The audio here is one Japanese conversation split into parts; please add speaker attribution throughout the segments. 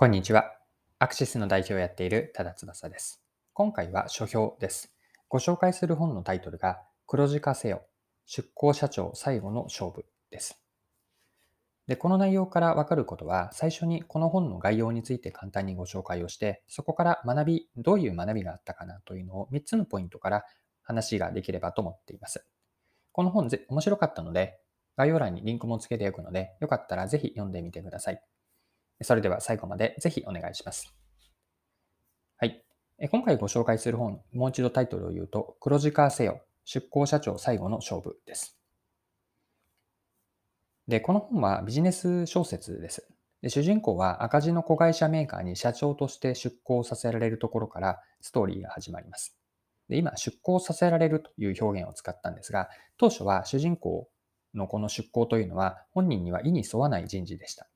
Speaker 1: こんにちは。アクシスの代表をやっている多田翼です。今回は書評です。ご紹介する本のタイトルが黒字化せよ。出向社長最後の勝負です。で、この内容からわかることは、最初にこの本の概要について簡単にご紹介をして、そこから学び、どういう学びがあったかなというのを3つのポイントから話ができればと思っています。この本ぜ面白かったので、概要欄にリンクもつけておくので、よかったらぜひ読んでみてください。それでは最後までぜひお願いします。はい。今回ご紹介する本、もう一度タイトルを言うと、黒字化せよ、出向社長最後の勝負です。で、この本はビジネス小説です。で主人公は赤字の子会社メーカーに社長として出向させられるところからストーリーが始まります。で今、出向させられるという表現を使ったんですが、当初は主人公のこの出向というのは本人には意に沿わない人事でした。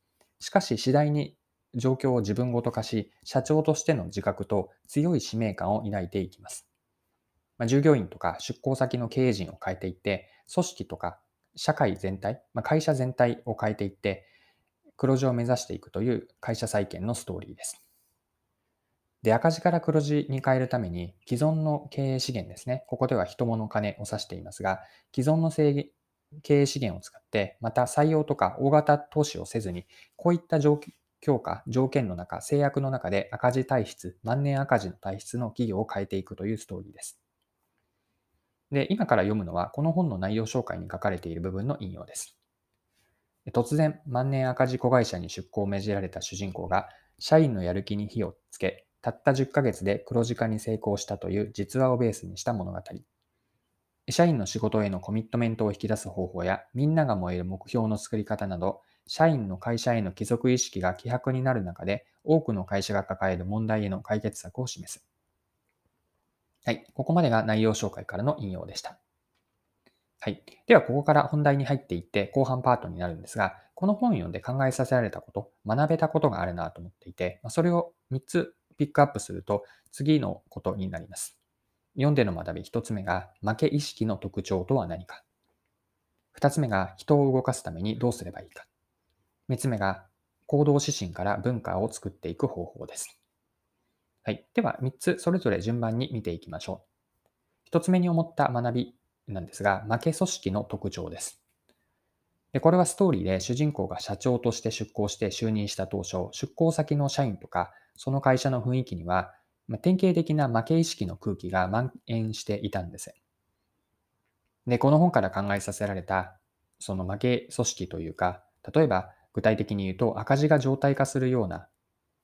Speaker 1: しかし次第に状況を自分ごと化し、社長としての自覚と強い使命感を抱いていきます。まあ、従業員とか出向先の経営陣を変えていって、組織とか社会全体、まあ、会社全体を変えていって、黒字を目指していくという会社再建のストーリーです。で、赤字から黒字に変えるために、既存の経営資源ですね。ここでは人物金を指していますが、既存の経営資源を使って、また採用とか大型投資をせずに、こういった状況下、条件の中、制約の中で赤字体質、万年赤字の体質の企業を変えていくというストーリーです。で、今から読むのは、この本の内容紹介に書かれている部分の引用です。突然、万年赤字子会社に出向を命じられた主人公が、社員のやる気に火をつけ、たった10ヶ月で黒字化に成功したという実話をベースにした物語。社員の仕事へのコミットメントを引き出す方法や、みんなが燃える目標の作り方など、社員の会社への帰属意識が希薄になる中で、多くの会社が抱える問題への解決策を示す。はい。ここまでが内容紹介からの引用でした。はい。では、ここから本題に入っていって、後半パートになるんですが、この本を読んで考えさせられたこと、学べたことがあるなと思っていて、それを3つピックアップすると、次のことになります。読んでの学び一つ目が負け意識の特徴とは何か。二つ目が人を動かすためにどうすればいいか。三つ目が行動指針から文化を作っていく方法です。はい。では、三つそれぞれ順番に見ていきましょう。一つ目に思った学びなんですが、負け組織の特徴です。でこれはストーリーで主人公が社長として出向して就任した当初、出向先の社員とか、その会社の雰囲気にはまあ、典型的な負け意識の空気が蔓延していたんです。で、この本から考えさせられた、その負け組織というか、例えば具体的に言うと赤字が常態化するような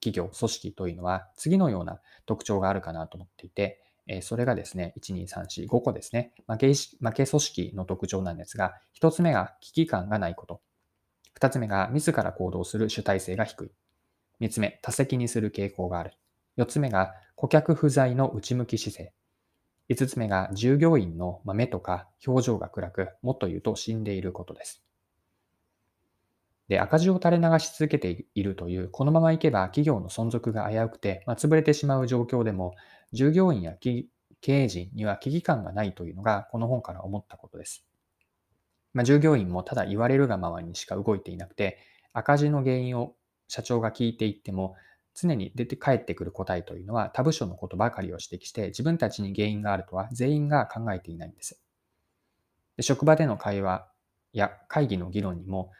Speaker 1: 企業、組織というのは次のような特徴があるかなと思っていて、えそれがですね、1、2、3、4、5個ですね。負け負け組織の特徴なんですが、1つ目が危機感がないこと。2つ目が自ら行動する主体性が低い。3つ目、多責にする傾向がある。4つ目が顧客不在の内向き姿勢。5つ目が従業員の目とか表情が暗く、もっと言うと死んでいることです。で、赤字を垂れ流し続けているという、このままいけば企業の存続が危うくて、まあ、潰れてしまう状況でも、従業員や経営陣には危機感がないというのが、この本から思ったことです。まあ、従業員もただ言われるがままにしか動いていなくて、赤字の原因を社長が聞いていっても、常に出て帰ってくる答えというのは他部署のことばかりを指摘して自分たちに原因があるとは全員が考えていないんです。で職場での会話や会議の議論にも、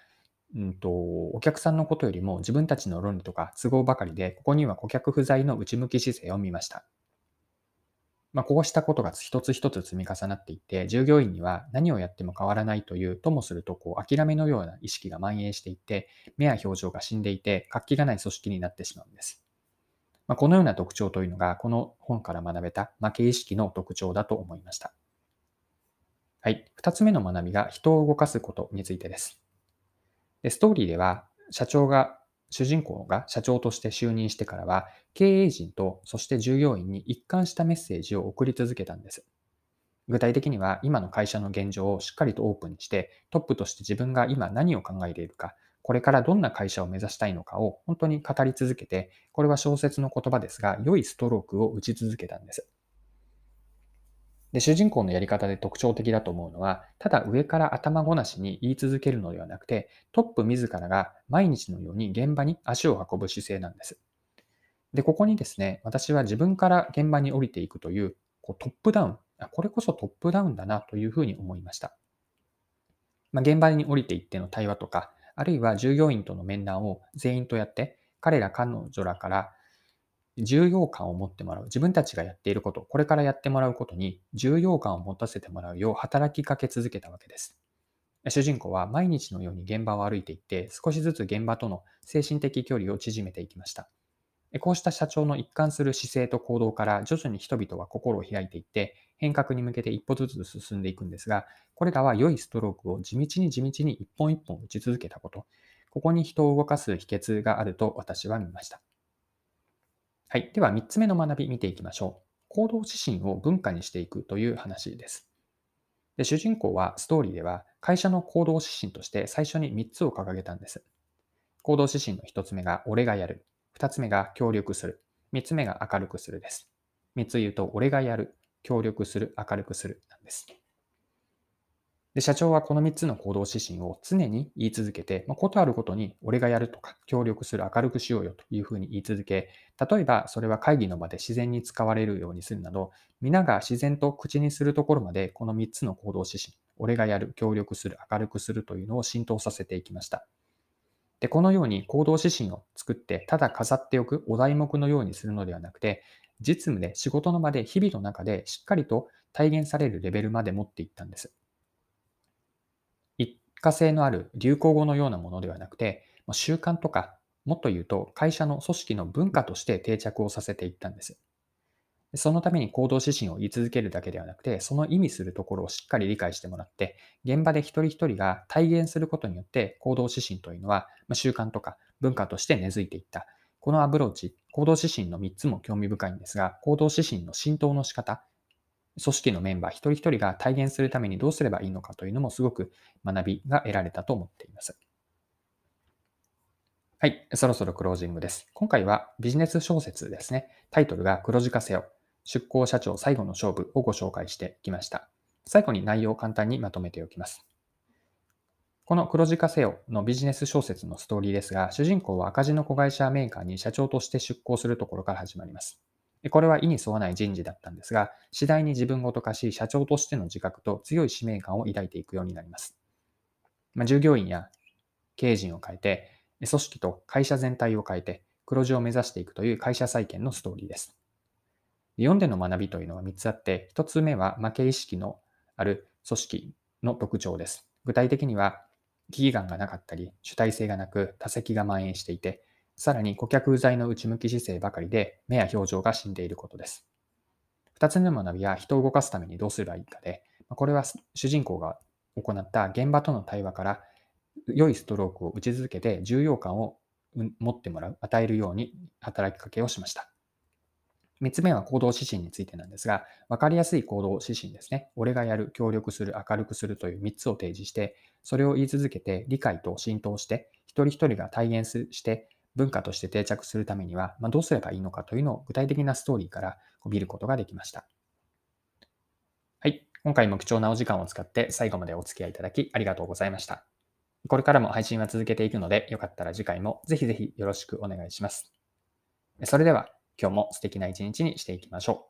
Speaker 1: うんと、お客さんのことよりも自分たちの論理とか都合ばかりで、ここには顧客不在の内向き姿勢を見ました。まあ、こうしたことが一つ一つ積み重なっていて、従業員には何をやっても変わらないという、ともすると、こう、諦めのような意識が蔓延していて、目や表情が死んでいて、活気がない組織になってしまうんです。まあ、このような特徴というのが、この本から学べた負け意識の特徴だと思いました。はい。二つ目の学びが人を動かすことについてです。でストーリーでは、社長が主人公が社長として就任してからは、経営陣とそして従業員に一貫したメッセージを送り続けたんです。具体的には今の会社の現状をしっかりとオープンにして、トップとして自分が今何を考えているか、これからどんな会社を目指したいのかを本当に語り続けて、これは小説の言葉ですが、良いストロークを打ち続けたんです。で、主人公のやり方で特徴的だと思うのは、ただ上から頭ごなしに言い続けるのではなくて、トップ自らが毎日のように現場に足を運ぶ姿勢なんです。で、ここにですね、私は自分から現場に降りていくという、こうトップダウン、これこそトップダウンだなというふうに思いました。まあ、現場に降りていっての対話とか、あるいは従業員との面談を全員とやって、彼ら彼女らから重要感を持ってもらう。自分たちがやっていること、これからやってもらうことに重要感を持たせてもらうよう働きかけ続けたわけです。主人公は毎日のように現場を歩いていって、少しずつ現場との精神的距離を縮めていきました。こうした社長の一貫する姿勢と行動から徐々に人々は心を開いていって変革に向けて一歩ずつ進んでいくんですが、これらは良いストロークを地道に地道に一本一本打ち続けたこと、ここに人を動かす秘訣があると私は見ました。はい。では3つ目の学び見ていきましょう。行動指針を文化にしていくという話です。で主人公はストーリーでは会社の行動指針として最初に3つを掲げたんです。行動指針の1つ目が俺がやる。2つ目が協力する。3つ目が明るくするです。3つ言うと、俺がやる、協力する、明るくするなんです。で社長はこの3つの行動指針を常に言い続けて、まあ、ことあるごとに俺がやるとか協力する、明るくしようよというふうに言い続け、例えばそれは会議の場で自然に使われるようにするなど、皆が自然と口にするところまでこの3つの行動指針、俺がやる、協力する、明るくするというのを浸透させていきました。で、このように行動指針を作って、ただ飾っておくお題目のようにするのではなくて、実務で仕事の場で日々の中でしっかりと体現されるレベルまで持っていったんです。一過性のある流行語のようなものではなくて、習慣とか、もっと言うと会社の組織の文化として定着をさせていったんです。そのために行動指針を言い続けるだけではなくて、その意味するところをしっかり理解してもらって、現場で一人一人が体現することによって行動指針というのは習慣とか文化として根付いていった。このアプローチ、行動指針の3つも興味深いんですが、行動指針の浸透の仕方、組織のメンバー一人一人が体現するためにどうすればいいのかというのもすごく学びが得られたと思っています。はい、そろそろクロージングです。今回はビジネス小説ですね。タイトルが黒字化せよ。出向社長最後の勝負をご紹介してきました。最後に内容を簡単にまとめておきます。この黒字化せよのビジネス小説のストーリーですが、主人公は赤字の子会社メーカーに社長として出向するところから始まります。これは意に沿わない人事だったんですが、次第に自分ごと化し、社長としての自覚と強い使命感を抱いていくようになります。まあ、従業員や経営陣を変えて、組織と会社全体を変えて、黒字を目指していくという会社再建のストーリーです。読んでの学びというのは3つあって、1つ目は負け意識のある組織の特徴です。具体的には、危機感がなかったり、主体性がなく、多席が蔓延していて、さらに顧客不在の内向き姿勢ばかりで、目や表情が死んでいることです。2つ目の学びは、人を動かすためにどうすればいいかで、これは主人公が行った現場との対話から、良いストロークを打ち続けて重要感を持ってもらう、与えるように働きかけをしました。3つ目は行動指針についてなんですが、分かりやすい行動指針ですね。俺がやる、協力する、明るくするという3つを提示して、それを言い続けて理解と浸透して、一人一人が体現して文化として定着するためには、まあ、どうすればいいのかというのを具体的なストーリーから見ることができました。はい。今回も貴重なお時間を使って最後までお付き合いいただきありがとうございました。これからも配信は続けていくので、よかったら次回もぜひぜひよろしくお願いします。それでは、今日も素敵な一日にしていきましょう。